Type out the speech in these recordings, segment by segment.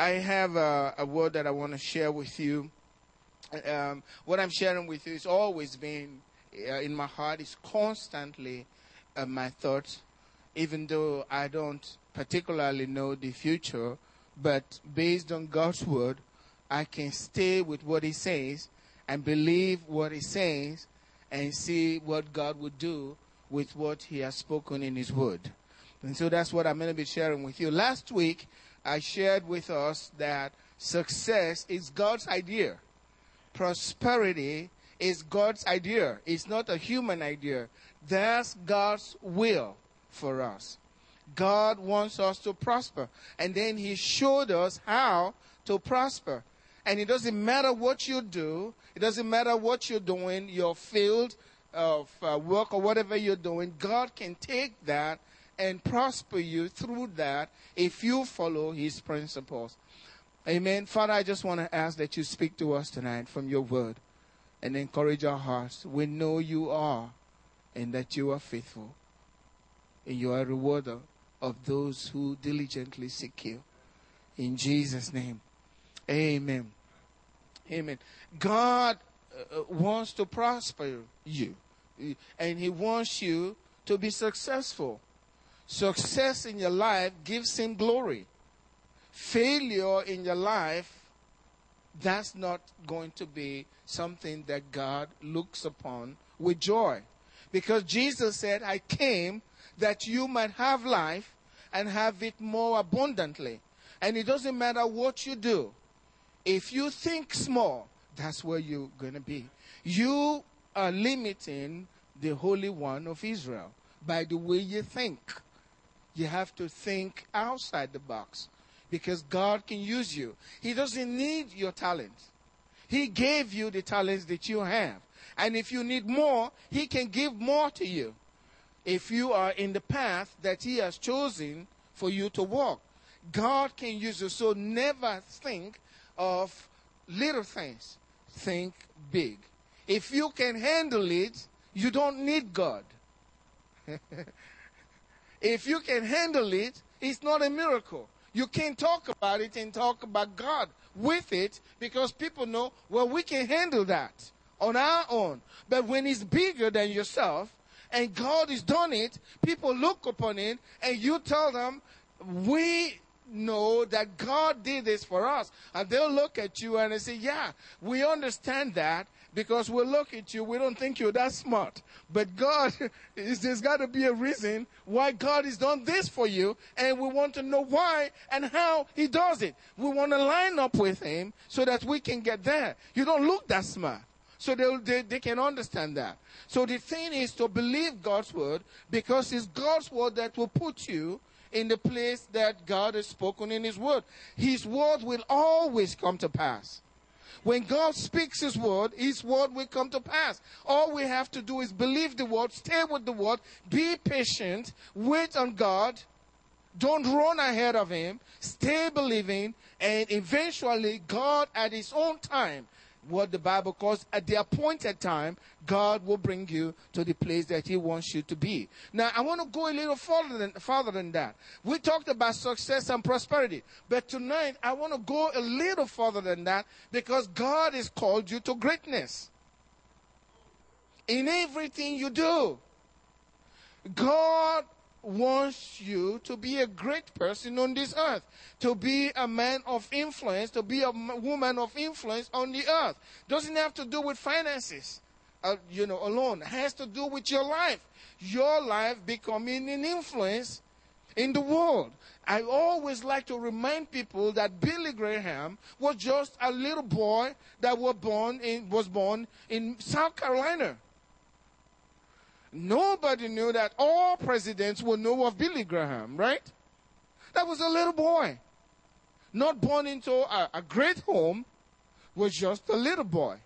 I have a, a, word that I want to share with you. Um, what I'm sharing with you is always been uh, in my heart, it's constantly uh, my thoughts, even though I don't particularly know the future, but based on God's word, I can stay with what He says and believe what He says and see what God would do with what He has spoken in His word. And so that's what I'm going to be sharing with you. Last week, I shared with us that success is God's idea. Prosperity is God's idea. It's not a human idea. That's God's will for us. God wants us to prosper. And then He showed us how to prosper. And it doesn't matter what you do, it doesn't matter what you're doing, your field of uh, work or whatever you're doing, God can take that and prosper you through that if you follow his principles. Amen. Father, I just want to ask that you speak to us tonight from your word and encourage our hearts. We know you are and that you are faithful and you are a rewarder of those who diligently seek you. In Jesus' name. Amen. Amen. God uh, wants to prosper you and he wants you to be successful. Success in your life gives him glory. Failure in your life, that's not going to be something that God looks upon with joy. Because Jesus said, I came that you might have life and have it more abundantly. And it doesn't matter what you do. If you think small, that's where you're going to be. You are limiting the Holy One of Israel by the way you think. You have to think outside the box because God can use you. He doesn't need your talent. He gave you the talents that you have. And if you need more, He can give more to you. If you are in the path that He has chosen for you to walk, God can use you. So never think of little things. Think big. If you can handle it, you don't need God. If you can handle it, it's not a miracle. You can't talk about it and talk about God with it because people know, well, we can handle that on our own. But when it's bigger than yourself and God has done it, people look upon it and you tell them, we know that God did this for us. And they'll look at you and they say, yeah, we understand that because we look at you, we don't think you're that smart. But God, there's got to be a reason why God has done this for you, and we want to know why and how He does it. We want to line up with Him so that we can get there. You don't look that smart. So they, they, they can understand that. So the thing is to believe God's word because it's God's word that will put you in the place that God has spoken in His word. His word will always come to pass. When God speaks His word, His word will come to pass. All we have to do is believe the word, stay with the word, be patient, wait on God, don't run ahead of Him, stay believing, and eventually God at His own time what the Bible calls at the appointed time, God will bring you to the place that He wants you to be. Now, I want to go a little further than, further than that. We talked about success and prosperity, but tonight I want to go a little further than that because God has called you to greatness. In everything you do, God wants you to be a great person on this earth, to be a man of influence, to be a woman of influence on the earth. Doesn't have to do with finances, uh, you know, alone. It has to do with your life. Your life becoming an influence in the world. I always like to remind people that Billy Graham was just a little boy that was born in, was born in South Carolina. Nobody knew that all presidents would know of Billy Graham, right? That was a little boy. Not born into a, a great home, was just a little boy.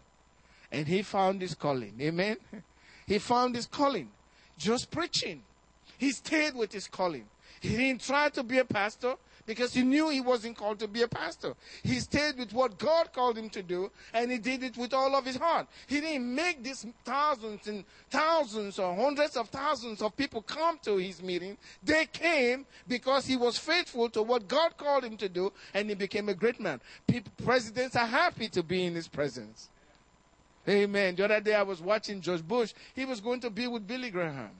And he found his calling. Amen. He found his calling. Just preaching. He stayed with his calling. He didn't try to be a pastor because he knew he wasn't called to be a pastor. He stayed with what God called him to do, and he did it with all of his heart. He didn't make these thousands and thousands or hundreds of thousands of people come to his meeting. They came because he was faithful to what God called him to do, and he became a great man. People, presidents are happy to be in his presence. Amen. The other day I was watching George Bush. He was going to be with Billy Graham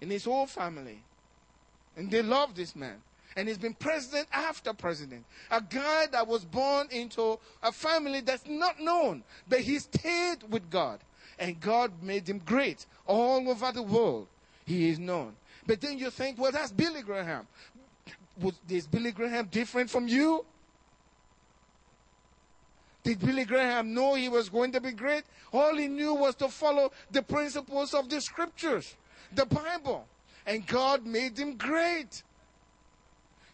and his whole family. And they love this man and he's been president after president. A guy that was born into a family that's not known, but he stayed with God. And God made him great all over the world. He is known. But then you think, well, that's Billy Graham. Is Billy Graham different from you? Did Billy Graham know he was going to be great? All he knew was to follow the principles of the scriptures, the Bible. And God made him great.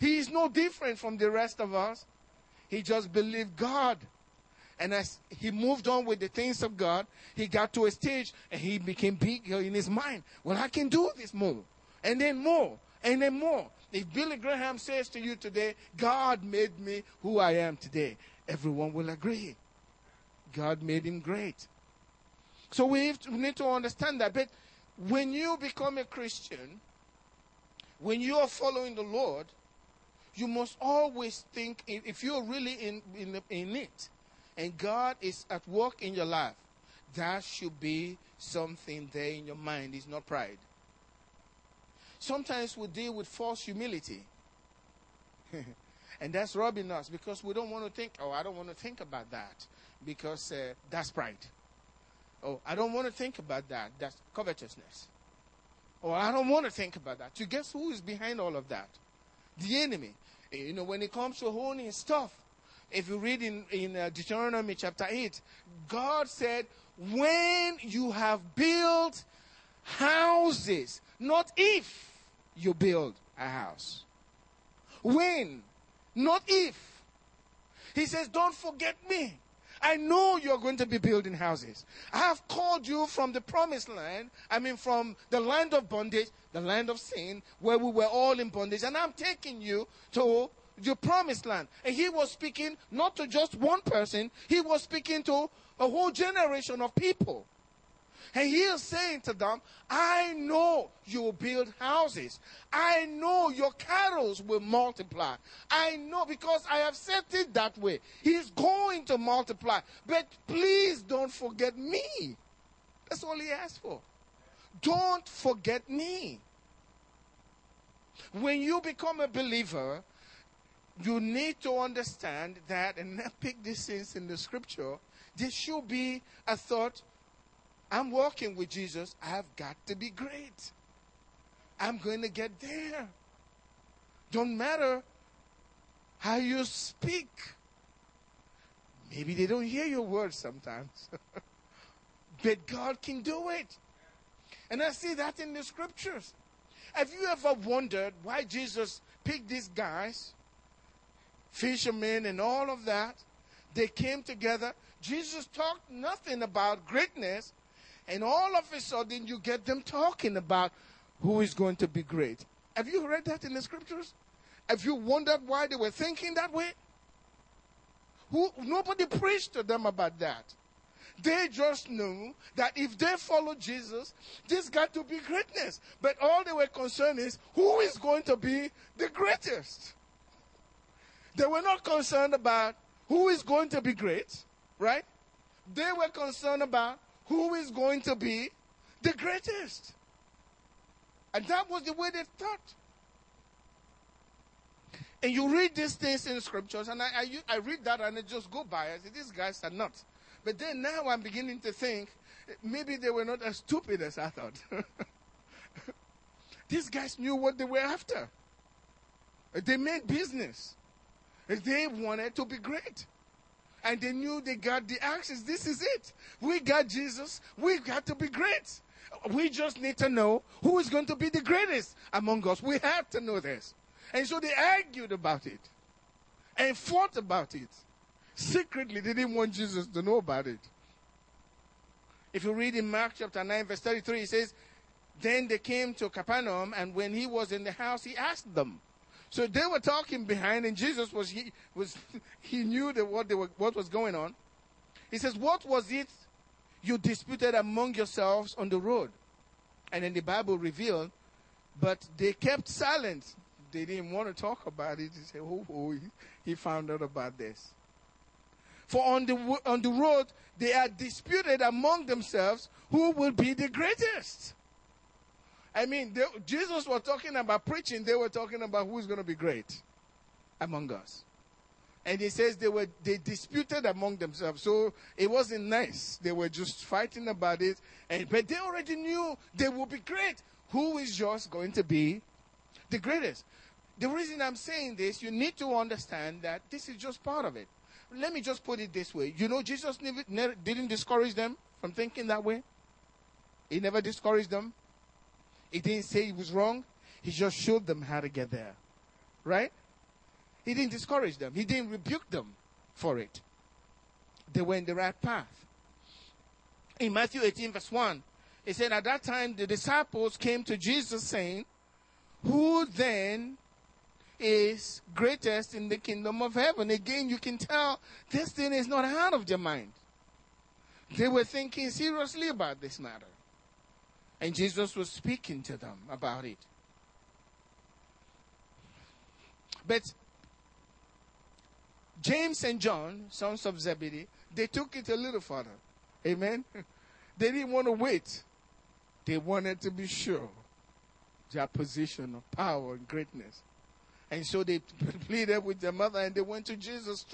He is no different from the rest of us. He just believed God. And as he moved on with the things of God, he got to a stage and he became bigger in his mind. Well, I can do this more. And then more. And then more. If Billy Graham says to you today, God made me who I am today, everyone will agree. God made him great. So we, to, we need to understand that. But when you become a Christian, when you are following the Lord, you must always think if you're really in, in, in it and God is at work in your life, that should be something there in your mind. It's not pride. Sometimes we deal with false humility. and that's robbing us because we don't want to think, oh, I don't want to think about that because uh, that's pride. Oh, I don't want to think about that. That's covetousness. Oh, I don't want to think about that. You guess who is behind all of that? The enemy. You know, when it comes to holding stuff, if you read in, in uh, Deuteronomy chapter 8, God said, when you have built houses, not if you build a house. When, not if. He says, don't forget me. I know you're going to be building houses. I have called you from the promised land, I mean, from the land of bondage, the land of sin, where we were all in bondage, and I'm taking you to the promised land. And he was speaking not to just one person, he was speaking to a whole generation of people. And he is saying to them, I know you will build houses. I know your cattle will multiply. I know because I have set it that way. He's going to multiply. But please don't forget me. That's all he asked for. Don't forget me. When you become a believer, you need to understand that, and I pick these things in the scripture, there should be a thought I'm walking with Jesus. I've got to be great. I'm going to get there. Don't matter how you speak. Maybe they don't hear your words sometimes. but God can do it. And I see that in the scriptures. Have you ever wondered why Jesus picked these guys, fishermen, and all of that? They came together. Jesus talked nothing about greatness, and all of a sudden, you get them talking about who is going to be great. Have you read that in the scriptures? Have you wondered why they were thinking that way? Who, nobody preached to them about that. They just knew that if they follow Jesus, this got to be greatness. But all they were concerned is who is going to be the greatest. They were not concerned about who is going to be great, right? They were concerned about who is going to be the greatest. And that was the way they thought. And you read these things in scriptures, and I, I, I read that and I just go by. These guys are not. But then now I'm beginning to think maybe they were not as stupid as I thought. these guys knew what they were after. They made business. They wanted to be great and they knew they got the access. This is it. We got Jesus. We got to be great. We just need to know who is going to be the greatest among us. We have to know this. And so they argued about it and fought about it. Secretly, they didn't want Jesus to know about it. If you read in Mark chapter 9, verse 33, it says, Then they came to Capernaum, and when he was in the house, he asked them, So they were talking behind, and Jesus was he was he knew that what they were what was going on. He says, "What was it you disputed among yourselves on the road?" And then the Bible revealed, but they kept silent. They didn't want to talk about it. He said, "Oh, oh he found out about this." For on the on the road they are disputed among themselves who will be the greatest. I mean, they, Jesus was talking about preaching. They were talking about who's going to be great among us. And he says they were they disputed among themselves. So it wasn't nice. They were just fighting about it. And but they already knew they would be great. Who is just going to be the greatest? The reason I'm saying this, you need to understand that this is just part of it. Let me just put it this way. You know, Jesus never, never, didn't discourage them from thinking that way. He never discouraged them. He didn't say he was wrong. He just showed them how to get there. Right? He didn't discourage them. He didn't rebuke them for it. They were in the right path. In Matthew 18, verse 1, he said, At that time the disciples came to Jesus saying, Who then is greatest in the kingdom of heaven? Again, you can tell this thing is not out of their mind. They were thinking seriously about this matter. And Jesus was speaking to them about it. But James and John, sons of Zebedee, they took it a little further. Amen. They didn't want to wait. They wanted to be sure their position of power and greatness. And so they pleaded with their mother and they went to Jesus.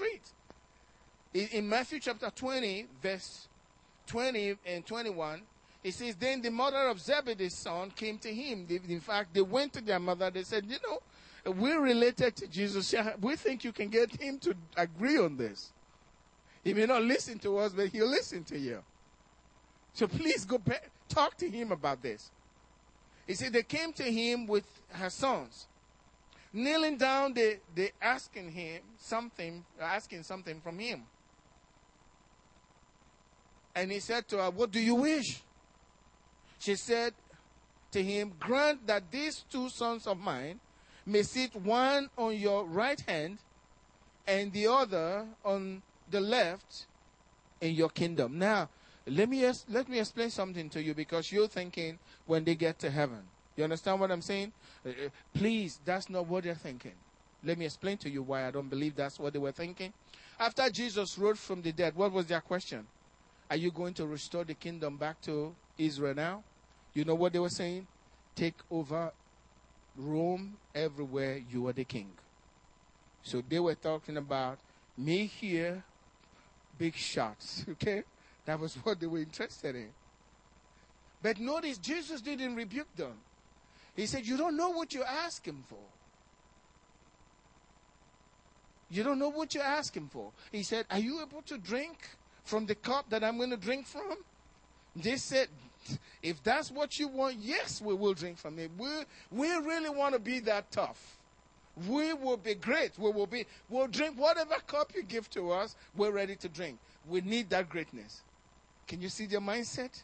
In, in Matthew chapter 20, verse 20 and 21, it says, Then the mother of Zebedee's son came to him. In fact, they went to their mother. They said, You know, we're related to Jesus. We think you can get him to agree on this. He may not listen to us, but he'll listen to you. So please go back, talk to him about this. He said they came to him with her sons. Kneeling down, they, they asking him something, asking something from him. And he said to her, What do you wish? She said to him, Grant that these two sons of mine may sit one on your right hand and the other on the left in your kingdom. Now, let me let me explain something to you because you're thinking when they get to heaven. You understand what I'm saying? Uh, uh, please, that's not what they're thinking. Let me explain to you why I don't believe that's what they were thinking. After Jesus rose from the dead, what was their question? Are you going to restore the kingdom back to Israel now? You know what they were saying? Take over Rome everywhere, you are the king. So they were talking about me here, big shots, okay? That was what they were interested in. But notice, Jesus didn't rebuke them. He said, You don't know what you're asking for. You don't know what you're asking for. He said, Are you able to drink from the cup that I'm going to drink from? They said, if that's what you want, yes, we will drink from it. We, we really want to be that tough. We will be great. We will be, we'll drink whatever cup you give to us, we're ready to drink. We need that greatness. Can you see their mindset?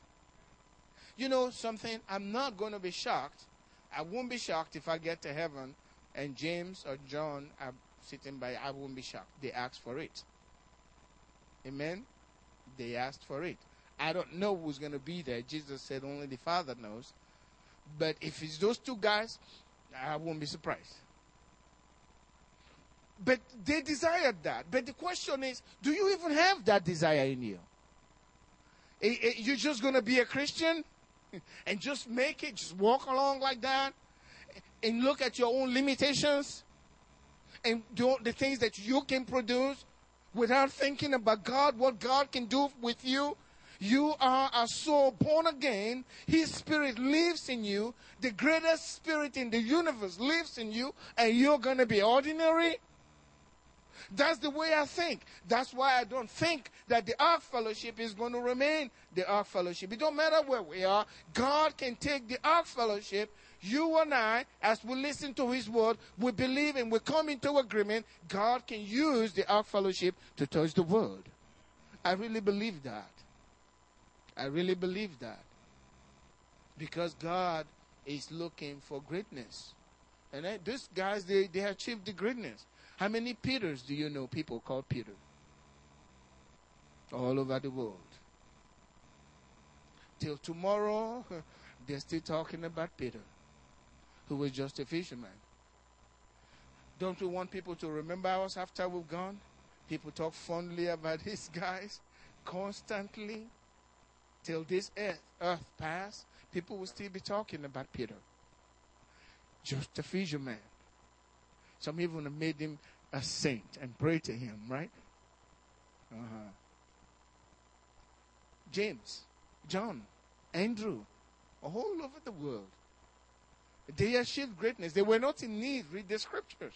You know something? I'm not going to be shocked. I won't be shocked if I get to heaven and James or John are sitting by. I won't be shocked. They asked for it. Amen? They asked for it. I don't know who's going to be there. Jesus said only the Father knows. But if it's those two guys, I won't be surprised. But they desired that. But the question is do you even have that desire in you? You're just going to be a Christian and just make it, just walk along like that and look at your own limitations and do the things that you can produce without thinking about God, what God can do with you you are a soul born again. His spirit lives in you. The greatest spirit in the universe lives in you, and you're going to be ordinary. That's the way I think. That's why I don't think that the Ark Fellowship is going to remain the Ark Fellowship. It don't matter where we are. God can take the Ark Fellowship. You and I, as we listen to His word, we believe and we come into agreement. God can use the Ark Fellowship to touch the world. I really believe that. I really believe that. Because God is looking for greatness. And these guys, they, they achieved the greatness. How many Peters do you know people called Peter? All over the world. Till tomorrow, they're still talking about Peter, who was just a fisherman. Don't we want people to remember us after we've gone? People talk fondly about these guys constantly till this earth, earth pass. People will still be talking about Peter. Just a fisherman. Some even made him a saint and pray to him, right? Uh-huh. James, John, Andrew, all over the world. They achieved greatness. They were not in need. Read the scriptures.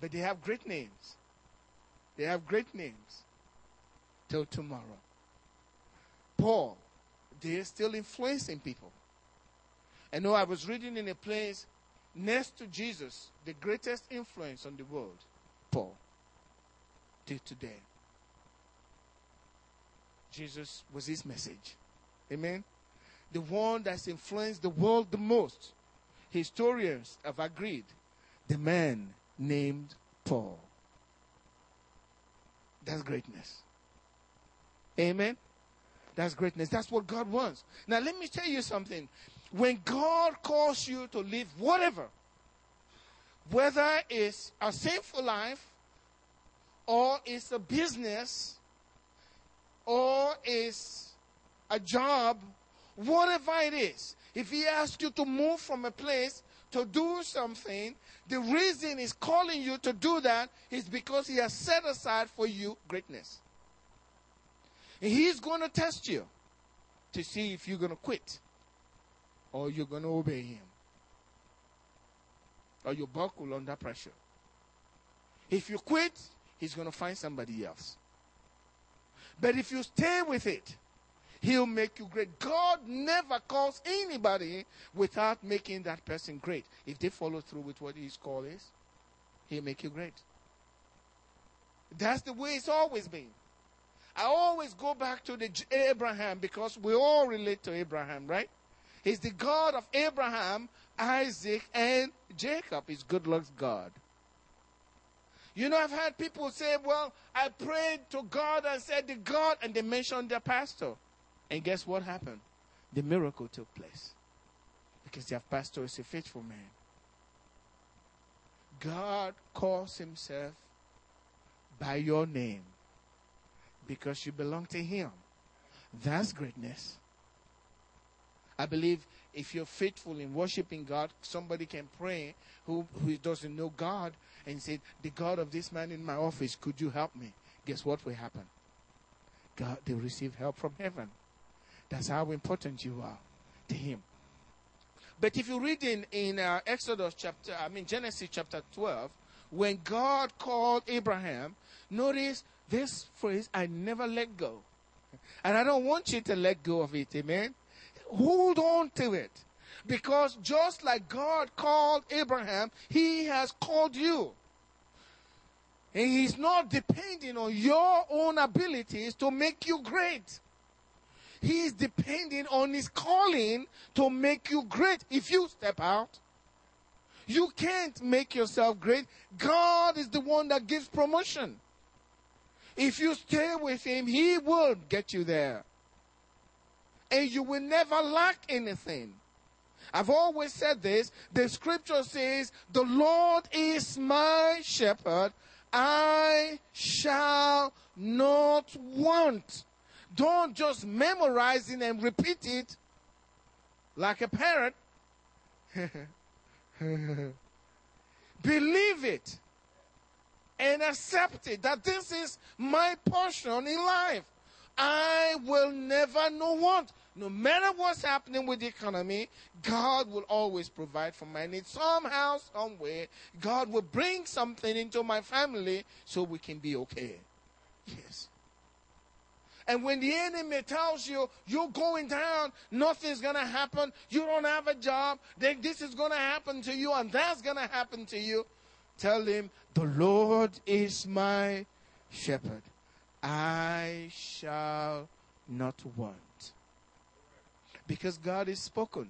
But they have great names. They have great names. Till tomorrow. Paul, they are still influencing people. I know I was reading in a place next to Jesus, the greatest influence on the world, Paul, till today. Jesus was his message. Amen. The one that's influenced the world the most. Historians have agreed. The man named Paul. That's greatness. Amen. That's greatness. That's what God wants. Now, let me tell you something. When God calls you to live whatever, whether it's a sinful life, or it's a business, or it's a job, whatever it is, if He asks you to move from a place to do something, the reason He's calling you to do that is because He has set aside for you greatness. And He's going to test you to see if you're going to quit or you're going to obey Him or you buckle under pressure. If you quit, He's going to find somebody else. But if you stay with it, He'll make you great. God never calls anybody without making that person great. If they follow through with what His call is, He'll make you great. That's the way it's always been. I always go back to the Abraham because we all relate to Abraham, right? He's the God of Abraham, Isaac, and Jacob. He's good luck's God. You know, I've had people say, well, I prayed to God and said the God, and they mentioned their pastor. And guess what happened? The miracle took place. Because their pastor is a faithful man. God calls himself by your name because you belong to him. That's greatness. I believe if you're faithful in worshiping God, somebody can pray who, who doesn't know God and say, The God of this man in my office, could you help me? Guess what will happen? God, they receive help from heaven. That's how important you are to Him. But if you read in, in uh, Exodus chapter, I mean Genesis chapter 12, when God called Abraham, notice this phrase, I never let go. And I don't want you to let go of it, amen? Hold on to it. Because just like God called Abraham, He has called you. And He's not depending on your own abilities to make you great. He is depending on His calling to make you great. If you step out, you can't make yourself great. God is the one that gives promotion. If you stay with Him, He will get you there and you will never lack anything. I've always said this. The scripture says, The Lord is my shepherd. I shall not want. Don't just memorize it and repeat it like a parrot. Believe it and accept it that this is my portion in life. I will never know want. No matter what's happening with the economy, God will always provide for my needs. Somehow, some way, God will bring something into my family so we can be okay. Yes. And when the enemy tells you you're going down, nothing's going to happen, you don't have a job, then this is going to happen to you and that's going to happen to you, tell him, The Lord is my shepherd. I shall not want. Because God is spoken.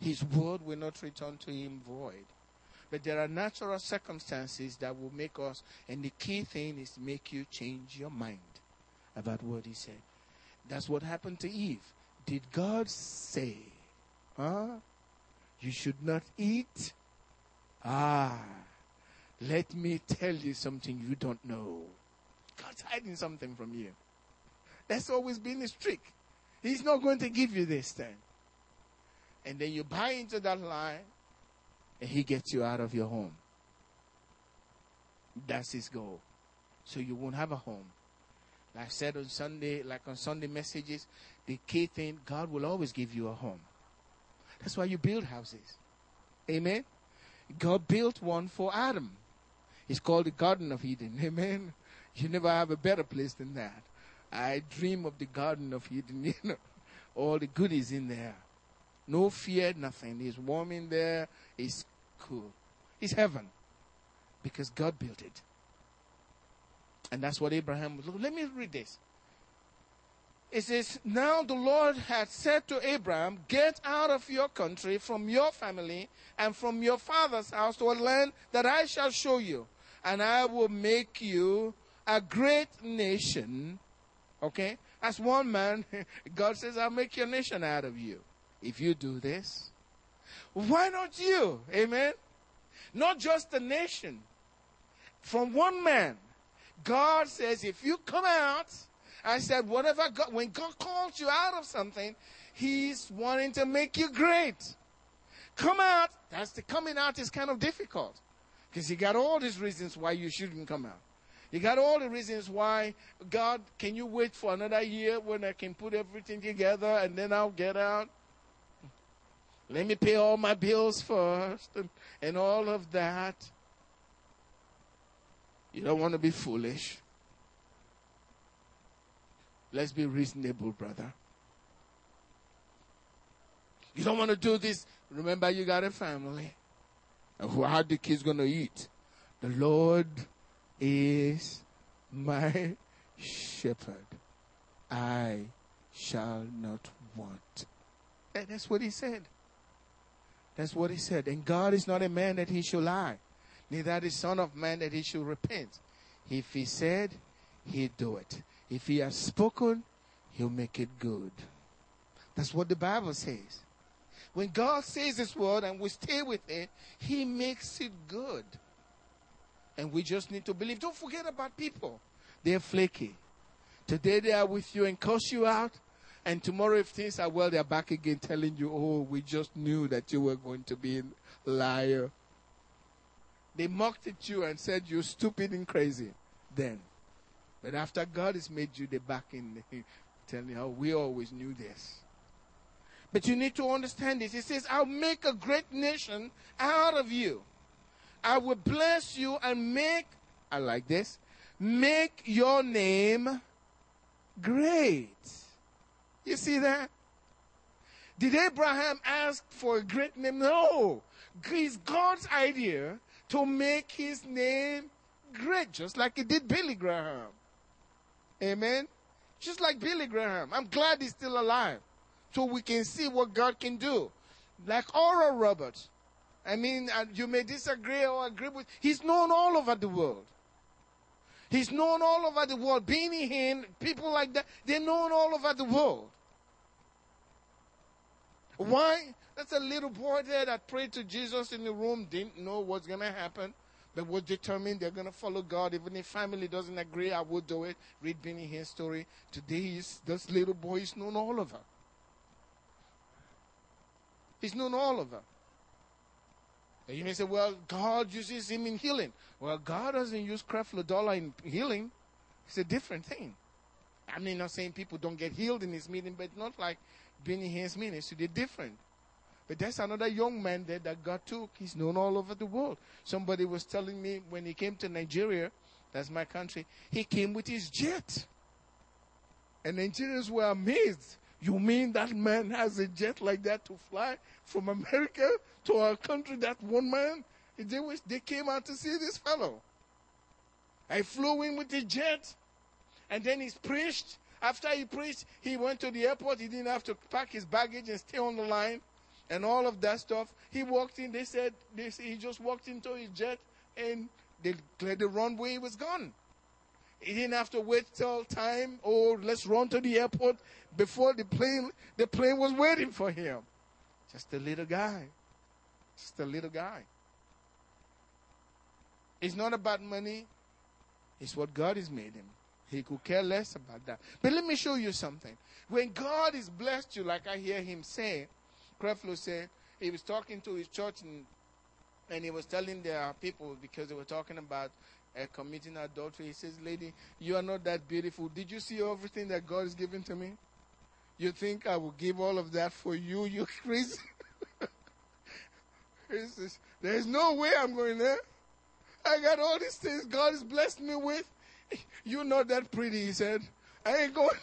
His word will not return to him void. But there are natural circumstances that will make us, and the key thing is make you change your mind about what he said. That's what happened to Eve. Did God say, huh? You should not eat? Ah, let me tell you something you don't know. God's hiding something from you. That's always been his trick. He's not going to give you this thing. And then you buy into that lie, and he gets you out of your home. That's his goal. So you won't have a home. Like I said on Sunday, like on Sunday messages, the key thing, God will always give you a home. That's why you build houses. Amen. God built one for Adam. It's called the Garden of Eden. Amen. You never have a better place than that. I dream of the Garden of Eden, you know, all the goodies in there. No fear, nothing. It's warm in there. It's cool. It's heaven. Because God built it. And that's what Abraham was. Let me read this. It says, Now the Lord had said to Abraham, Get out of your country, from your family, and from your father's house to a land that I shall show you. And I will make you a great nation. Okay? As one man, God says, I'll make your nation out of you. If you do this, why not you? Amen? Not just a nation. From one man, God says, if you come out, I said, whatever God, when God calls you out of something, He's wanting to make you great. Come out. That's the coming out is kind of difficult because you got all these reasons why you shouldn't come out. You got all the reasons why God, can you wait for another year when I can put everything together and then I'll get out? Let me pay all my bills first and, and all of that. You don't want to be foolish. Let's be reasonable, brother. You don't want to do this. Remember, you got a family. And how are the kids going to eat? The Lord is my shepherd. I shall not want. And that's what he said. That's what he said. And God is not a man that he should lie neither the Son of Man that he should repent. If he said, he'd do it. If he has spoken, he'll make it good. That's what the Bible says. When God says this word and we stay with it, he makes it good. And we just need to believe. Don't forget about people. They're flaky. Today they are with you and curse you out. And tomorrow, if things are well, they're back again telling you, oh, we just knew that you were going to be a liar. They mocked at you and said you're stupid and crazy then. But after God has made you, they're back in telling oh, we always knew this. But you need to understand this. He says, I'll make a great nation out of you. I will bless you and make, I like this, make your name great. You see that? Did Abraham ask for a great name? No. It's God's idea to make his name great, just like he did Billy Graham. Amen. Just like Billy Graham. I'm glad he's still alive. So we can see what God can do. Like Oral Roberts. I mean, uh, you may disagree or agree with, he's known all over the world. He's known all over the world. Benny Hinn, people like that, they're known all over the world. Why? That's a little boy there that prayed to Jesus in the room, didn't know what's going to happen, but was determined they're going to follow God. Even if family doesn't agree, I will do it. Read Benny Hinn's story. Today, this little boy is known all over. He's known all over. And you may say, well, God uses him in healing. Well, God doesn't use Creflo in healing. It's a different thing. I'm not saying people don't get healed in his meeting, but not like Benny Hinn's ministry. They're different. But there's another young man there that God took. He's known all over the world. Somebody was telling me when he came to Nigeria, that's my country, he came with his jet. And Nigerians were amazed. You mean that man has a jet like that to fly from America to our country, that one man? They, they came out to see this fellow. I flew in with the jet, and then he's preached. After he preached, he went to the airport. He didn't have to pack his baggage and stay on the line. And all of that stuff. He walked in, they said, they, he just walked into his jet and they cleared the runway, he was gone. He didn't have to wait till time, oh, let's run to the airport before the plane, the plane was waiting for him. Just a little guy. Just a little guy. It's not about money. It's what God has made him. He could care less about that. But let me show you something. When God has blessed you, like I hear him say, Creflo said, he was talking to his church and, and he was telling their people because they were talking about uh, committing adultery. He says, Lady, you are not that beautiful. Did you see everything that God has given to me? You think I will give all of that for you? You crazy? There's no way I'm going there. I got all these things God has blessed me with. You're not that pretty, he said. I ain't going.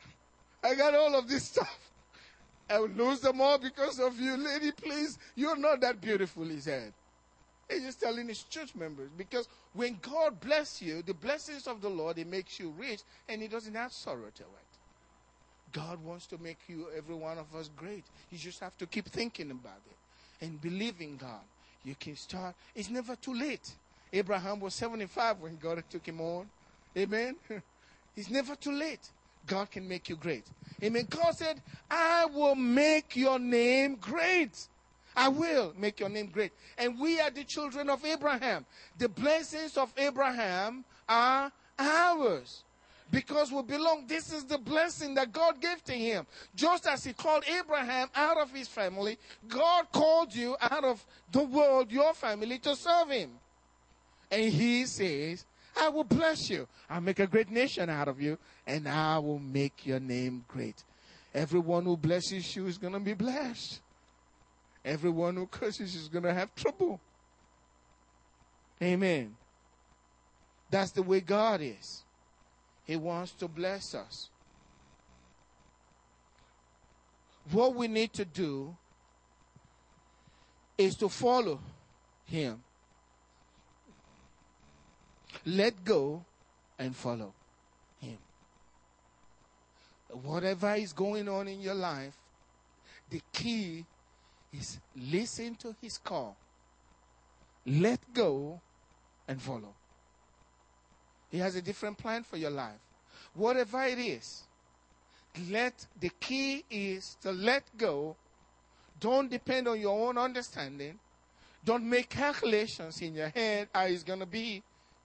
I got all of this stuff. I will lose them all because of you, lady. Please, you're not that beautiful, he said. He's just telling his church members because when God bless you, the blessings of the Lord, it makes you rich and he doesn't have sorrow to it. God wants to make you, every one of us, great. You just have to keep thinking about it and believing God. You can start. It's never too late. Abraham was 75 when God took him on. Amen. It's never too late. God can make you great. Amen. God said, I will make your name great. I will make your name great. And we are the children of Abraham. The blessings of Abraham are ours because we belong. This is the blessing that God gave to him. Just as he called Abraham out of his family, God called you out of the world, your family, to serve him. And he says, I will bless you. I'll make a great nation out of you, and I will make your name great. Everyone who blesses you is going to be blessed. Everyone who curses is going to have trouble. Amen. That's the way God is. He wants to bless us. What we need to do is to follow Him let go and follow Him. Whatever is going on in your life, the key is listen to His call. Let go and follow. He has a different plan for your life. Whatever it is, let the key is to let go. Don't depend on your own understanding. Don't make calculations in your head how it's going to be.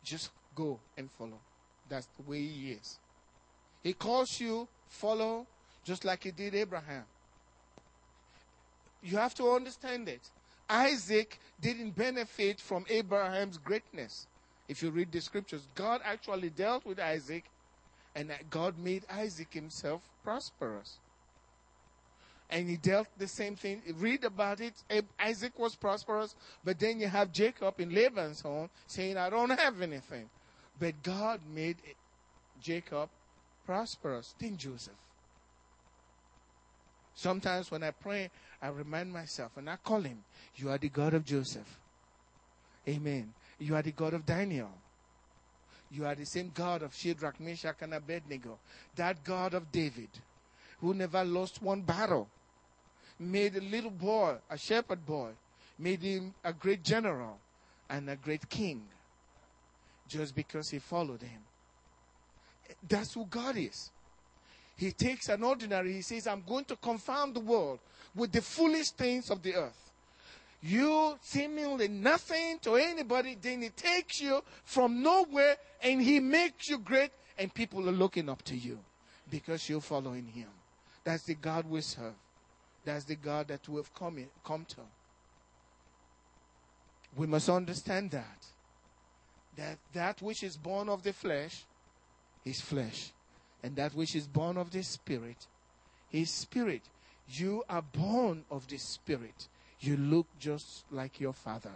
Just go and follow. That's the way he is. He calls you, follow, just like he did Abraham. You have to understand it. Isaac didn't benefit from Abraham's greatness. If you read the scriptures, God actually dealt with Isaac, and God made Isaac himself prosperous and he dealt the same thing. Read about it. Isaac was prosperous, but then you have Jacob in Laban's home saying, I don't have anything. But God made Jacob prosperous. Then Joseph. Sometimes when I pray, I remind myself and I call him, You are the God of Joseph. Amen. You are the God of Daniel. You are the same God of Shadrach, Meshach, and Abednego. That God of David, who never lost one battle made a little boy, a shepherd boy, made him a great general and a great king just because he followed him. That's who God is. He takes an ordinary, he says, I'm going to confound the world with the foolish things of the earth. You seemingly nothing to anybody, then he takes you from nowhere and he makes you great, and people are looking up to you because you're following him. That's the God we serve. That's the God that we have come, in, come to. We must understand that. That that which is born of the flesh is flesh. And that which is born of the spirit is spirit. You are born of the spirit. You look just like your father.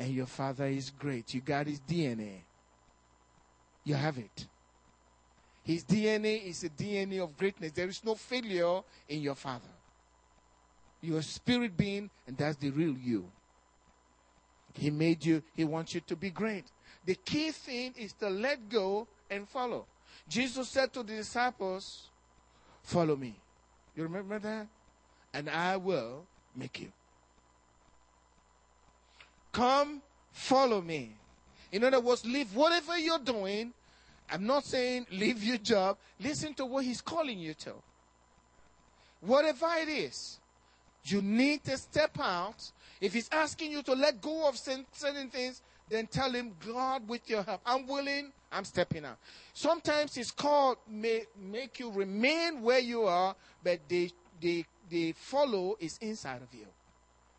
And your father is great. You got his DNA. You have it. His DNA is a DNA of greatness. There is no failure in your father. You're a spirit being, and that's the real you. He made you, he wants you to be great. The key thing is to let go and follow. Jesus said to the disciples, Follow me. You remember that? and I will make you. Come, follow me. In other words, leave whatever you're doing. I'm not saying leave your job. Listen to what he's calling you to. Whatever it is, you need to step out. If he's asking you to let go of certain things, then tell him, God, with your help, I'm willing, I'm stepping out. Sometimes his call may make you remain where you are, but the, the, the follow is inside of you.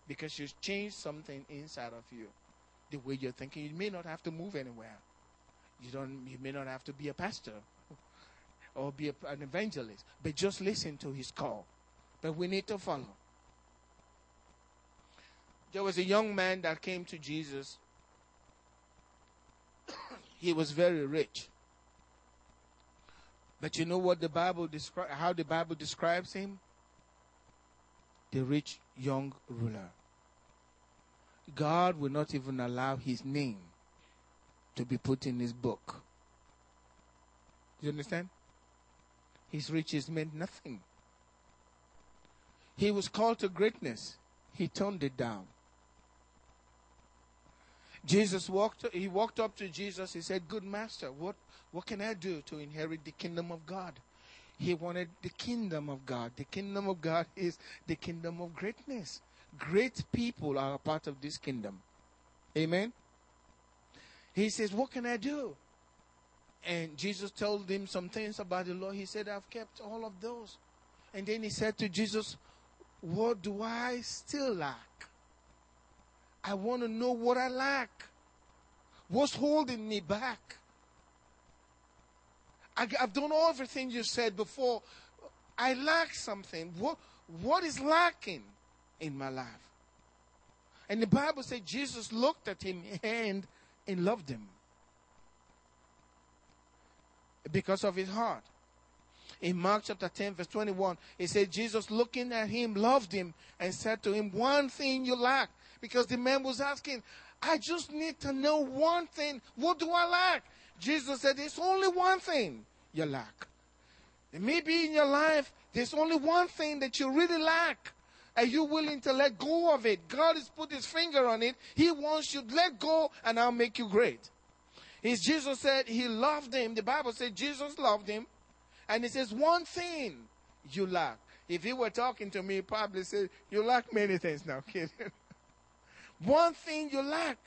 Because you've changed something inside of you. The way you're thinking, you may not have to move anywhere. You don't. You may not have to be a pastor or be a, an evangelist, but just listen to his call. But we need to follow. There was a young man that came to Jesus. he was very rich. But you know what the Bible describes, how the Bible describes him? The rich young ruler. God will not even allow his name to be put in his book. Do you understand? His riches meant nothing. He was called to greatness. He toned it down. Jesus walked he walked up to Jesus. He said, "Good master, what what can I do to inherit the kingdom of God?" He wanted the kingdom of God. The kingdom of God is the kingdom of greatness. Great people are a part of this kingdom. Amen. He says, What can I do? And Jesus told him some things about the law. He said, I've kept all of those. And then he said to Jesus, What do I still lack? I want to know what I lack. What's holding me back? I, have done all everything you said before. I lack something. What, what is lacking in my life? And the Bible said Jesus looked at him and and loved him because of his heart. In Mark chapter 10, verse 21, it said, Jesus looking at him loved him and said to him, One thing you lack. Because the man was asking, I just need to know one thing. What do I lack? Jesus said, It's only one thing you lack. Maybe in your life, there's only one thing that you really lack. Are you willing to let go of it? God has put his finger on it. He wants you to let go and I'll make you great. His Jesus said he loved him. The Bible said Jesus loved him. And he says, one thing you lack. If he were talking to me, he probably say, you lack many things now, kid. one thing you lack.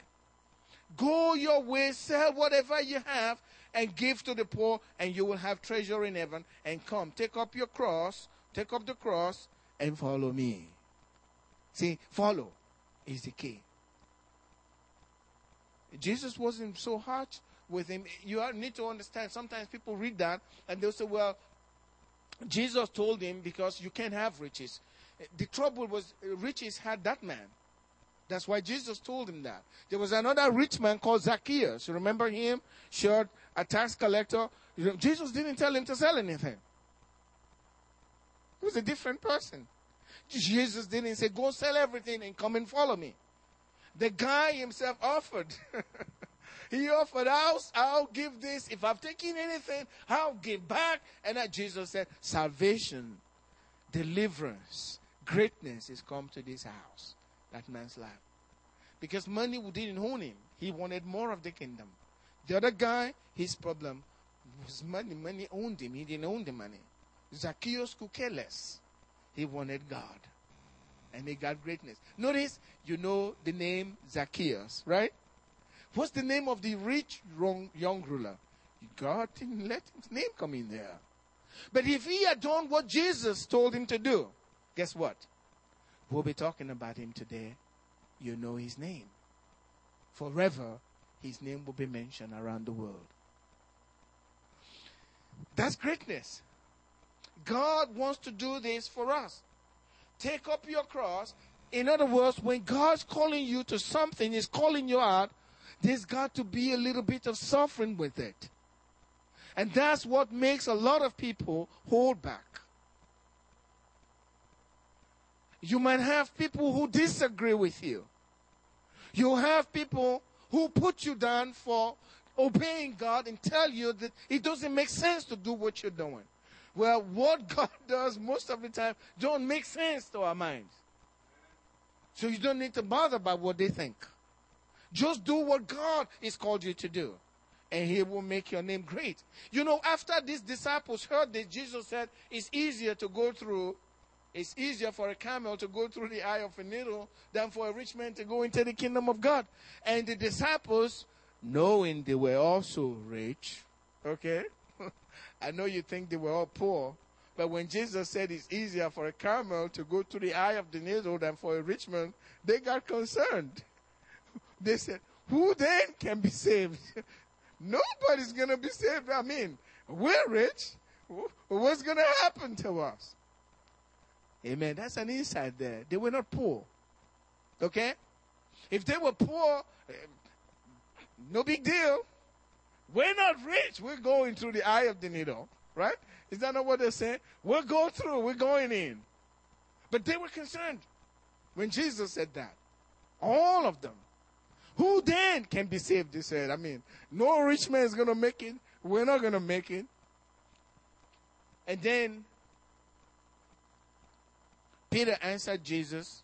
Go your way, sell whatever you have, and give to the poor, and you will have treasure in heaven. And come, take up your cross, take up the cross, and follow me. See, follow is the key. Jesus wasn't so harsh with him. You need to understand. Sometimes people read that and they'll say, well, Jesus told him because you can't have riches. The trouble was, riches had that man. That's why Jesus told him that. There was another rich man called Zacchaeus. You remember him? Short, a tax collector. Jesus didn't tell him to sell anything. He was a different person. Jesus didn't say, Go sell everything and come and follow me. The guy himself offered. he offered, I'll, I'll give this. If I've taken anything, I'll give back. And that Jesus said, Salvation, deliverance, greatness is come to this house, that man's life. Because money didn't own him. He wanted more of the kingdom. The other guy, his problem was money. Money owned him. He didn't own the money. Zacchaeus could care less. He wanted God. And he got greatness. Notice, you know the name Zacchaeus, right? What's the name of the rich young ruler? God didn't let his name come in there. But if he had done what Jesus told him to do, guess what? We'll be talking about him today. You know his name. Forever, his name will be mentioned around the world. That's greatness. God wants to do this for us. Take up your cross. In other words, when God's calling you to something, He's calling you out, there's got to be a little bit of suffering with it. And that's what makes a lot of people hold back. You might have people who disagree with you. You have people who put you down for obeying God and tell you that it doesn't make sense to do what you're doing. Well, what God does most of the time don't make sense to our minds. So you don't need to bother about what they think. Just do what God has called you to do. And he will make your name great. You know, after these disciples heard that Jesus said it's easier to go through, it's easier for a camel to go through the eye of a needle than for a rich man to go into the kingdom of God. And the disciples, knowing they were also rich, okay? I know you think they were all poor, but when Jesus said it's easier for a camel to go through the eye of the needle than for a rich man, they got concerned. They said, Who then can be saved? Nobody's going to be saved. I mean, we're rich. What's going to happen to us? Amen. That's an insight there. They were not poor. Okay? If they were poor, eh, no big deal. We're not rich. We're going through the eye of the needle. Right? Is that not what they're saying? We'll go through. We're going in. But they were concerned when Jesus said that. All of them. Who then can be saved? They said. I mean, no rich man is going to make it. We're not going to make it. And then Peter answered Jesus.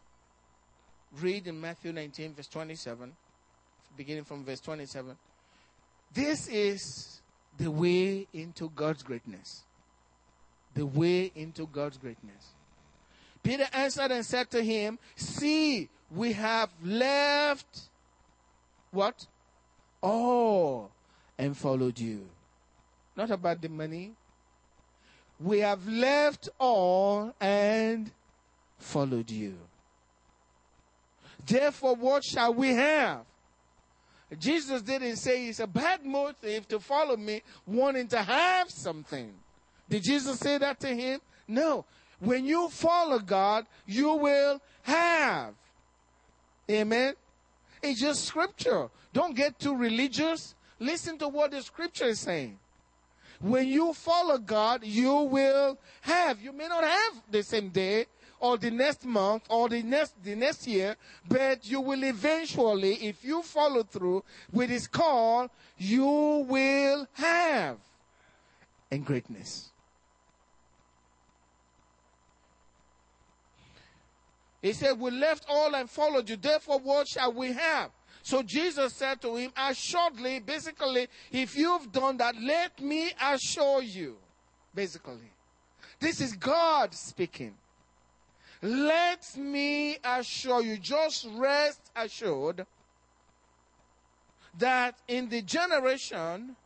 Read in Matthew 19, verse 27, beginning from verse 27. This is the way into God's greatness. The way into God's greatness. Peter answered and said to him, See, we have left what? All and followed you. Not about the money. We have left all and followed you. Therefore, what shall we have? Jesus didn't say it's a bad motive to follow me, wanting to have something. Did Jesus say that to him? No. When you follow God, you will have. Amen. It's just scripture. Don't get too religious. Listen to what the scripture is saying. When you follow God, you will have. You may not have the same day, or the next month or the next the next year, but you will eventually, if you follow through with his call, you will have and greatness. He said, We left all and followed you. Therefore, what shall we have? So Jesus said to him, Assuredly, basically, if you've done that, let me assure you. Basically, this is God speaking. Let me assure you, just rest assured that in the generation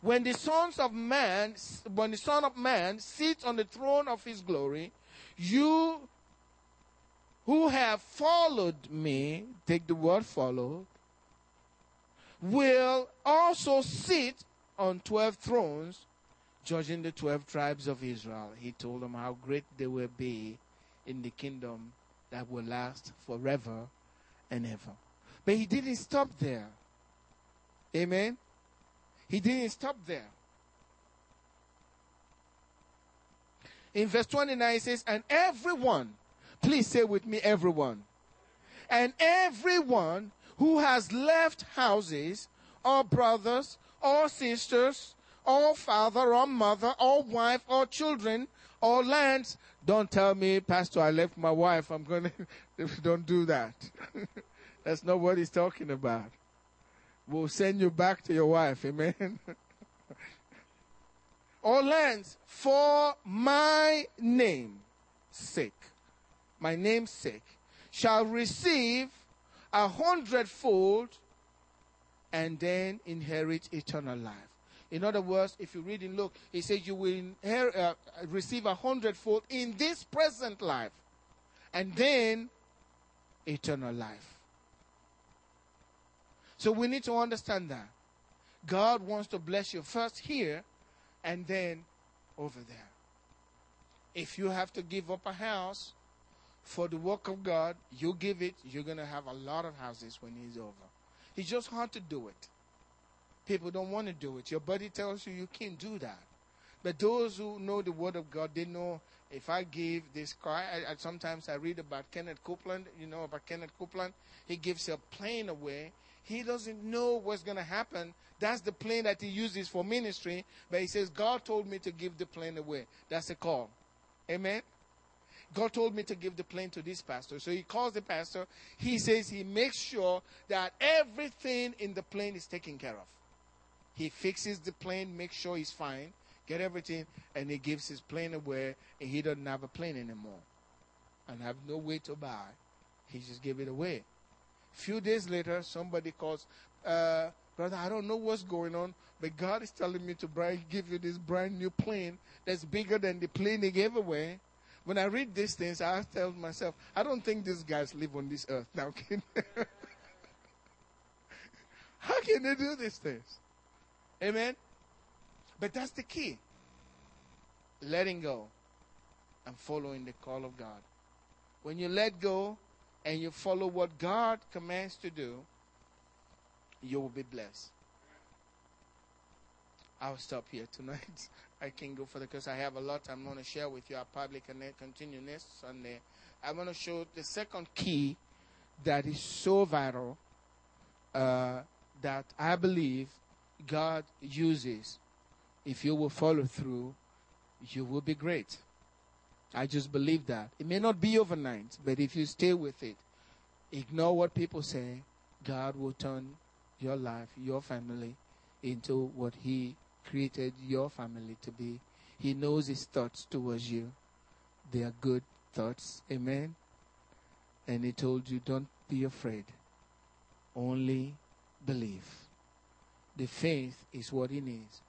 when the sons of man when the son of man sits on the throne of his glory you who have followed me take the word follow will also sit on 12 thrones judging the 12 tribes of Israel, he told them how great they will be in the kingdom that will last forever and ever. But he didn't stop there. Amen. He didn't stop there. In verse 29, it says, And everyone, please say with me, everyone. And everyone who has left houses, or brothers, or sisters, or father or mother or wife or children or lands. Don't tell me, Pastor, I left my wife. I'm going to, don't do that. That's not what he's talking about. We'll send you back to your wife. Amen. or lands for my name sake, my name's sake, shall receive a hundredfold and then inherit eternal life. In other words, if you read in Luke, he says you will uh, receive a hundredfold in this present life and then eternal life. So we need to understand that. God wants to bless you first here and then over there. If you have to give up a house for the work of God, you give it, you're going to have a lot of houses when He's over. It's just hard to do it. People don't want to do it. Your body tells you you can't do that. But those who know the Word of God, they know if I give this car, I, I, sometimes I read about Kenneth Copeland, you know about Kenneth Copeland. He gives a plane away. He doesn't know what's going to happen. That's the plane that he uses for ministry. But he says, God told me to give the plane away. That's a call. Amen. God told me to give the plane to this pastor. So he calls the pastor. He says he makes sure that everything in the plane is taken care of. He fixes the plane, makes sure he's fine, get everything, and he gives his plane away, and he doesn't have a plane anymore. And have no way to buy. He just gave it away. A Few days later, somebody calls, uh, brother, I don't know what's going on, but God is telling me to give you this brand new plane that's bigger than the plane he gave away. When I read these things, I tell myself, I don't think these guys live on this earth now. How can they do these things? Amen? But that's the key. Letting go and following the call of God. When you let go and you follow what God commands to do, you will be blessed. I'll stop here tonight. I can't go further because I have a lot I'm going to share with you. I'll probably continue next Sunday. I want to show the second key that is so vital uh, that I believe God uses. If you will follow through, you will be great. I just believe that. It may not be overnight, but if you stay with it, ignore what people say, God will turn your life, your family, into what He created your family to be. He knows His thoughts towards you. They are good thoughts. Amen. And He told you, don't be afraid. Only believe. The faith is what He needs.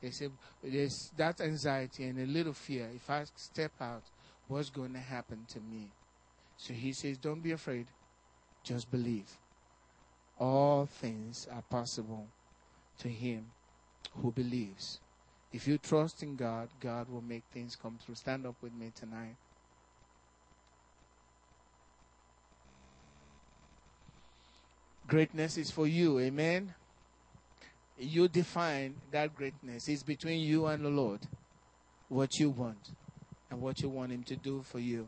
They say there's that anxiety and a little fear. If I step out, what's going to happen to me? So He says, don't be afraid. Just believe. All things are possible to him who believes. If you trust in God, God will make things come through. Stand up with me tonight. Greatness is for you. Amen. You define that greatness. It's between you and the Lord. What you want and what you want Him to do for you.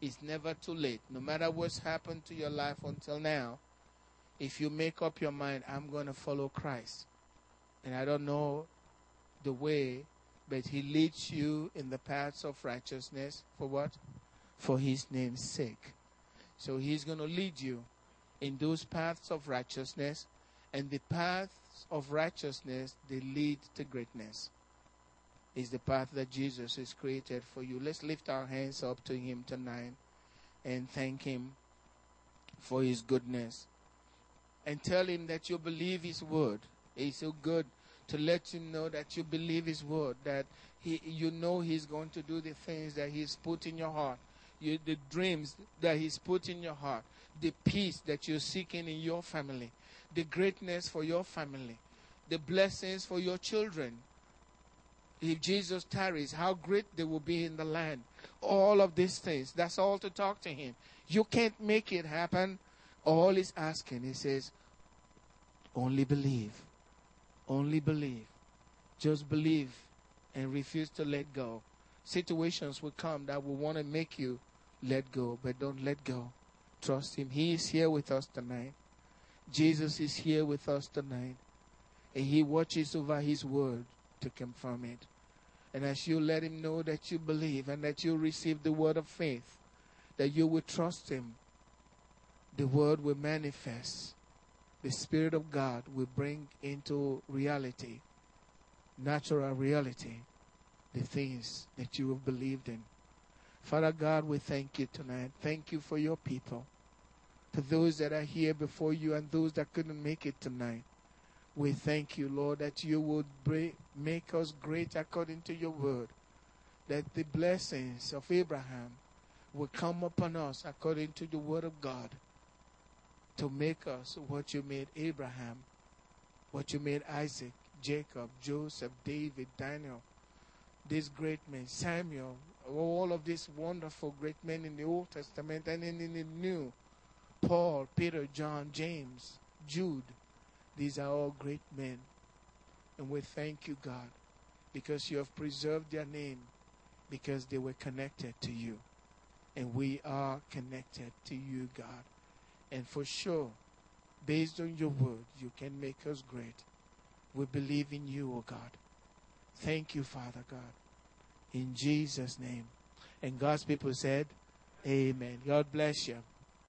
It's never too late. No matter what's happened to your life until now, if you make up your mind, I'm going to follow Christ, and I don't know the way, but He leads you in the paths of righteousness for what? For His name's sake. So He's going to lead you in those paths of righteousness, and the paths of righteousness they lead to greatness. Is the path that Jesus has created for you. Let's lift our hands up to Him tonight and thank Him for His goodness and tell him that you believe his word. He's so good to let you know that you believe his word, that he, you know he's going to do the things that he's put in your heart, you, the dreams that he's put in your heart, the peace that you're seeking in your family, the greatness for your family, the blessings for your children. If Jesus tarries, how great they will be in the land. All of these things. That's all to talk to him. You can't make it happen all he's asking, he says, only believe. Only believe. Just believe and refuse to let go. Situations will come that will want to make you let go, but don't let go. Trust him. He is here with us tonight. Jesus is here with us tonight. And he watches over his word to confirm it. And as you let him know that you believe and that you receive the word of faith, that you will trust him the word will manifest. The Spirit of God will bring into reality, natural reality, the things that you have believed in. Father God, we thank you tonight. Thank you for your people. For those that are here before you and those that couldn't make it tonight, we thank you, Lord, that you would make us great according to your word. That the blessings of Abraham will come upon us according to the word of God to make us what you made Abraham, what you made Isaac, Jacob, Joseph, David, Daniel, these great men, Samuel, all of these wonderful great men in the Old Testament and in, in the New, Paul, Peter, John, James, Jude, these are all great men. And we thank you, God, because you have preserved their name because they were connected to you. And we are connected to you, God. And for sure, based on your word, you can make us great. We believe in you, O God. Thank you, Father God. In Jesus' name. And God's people said, Amen. God bless you.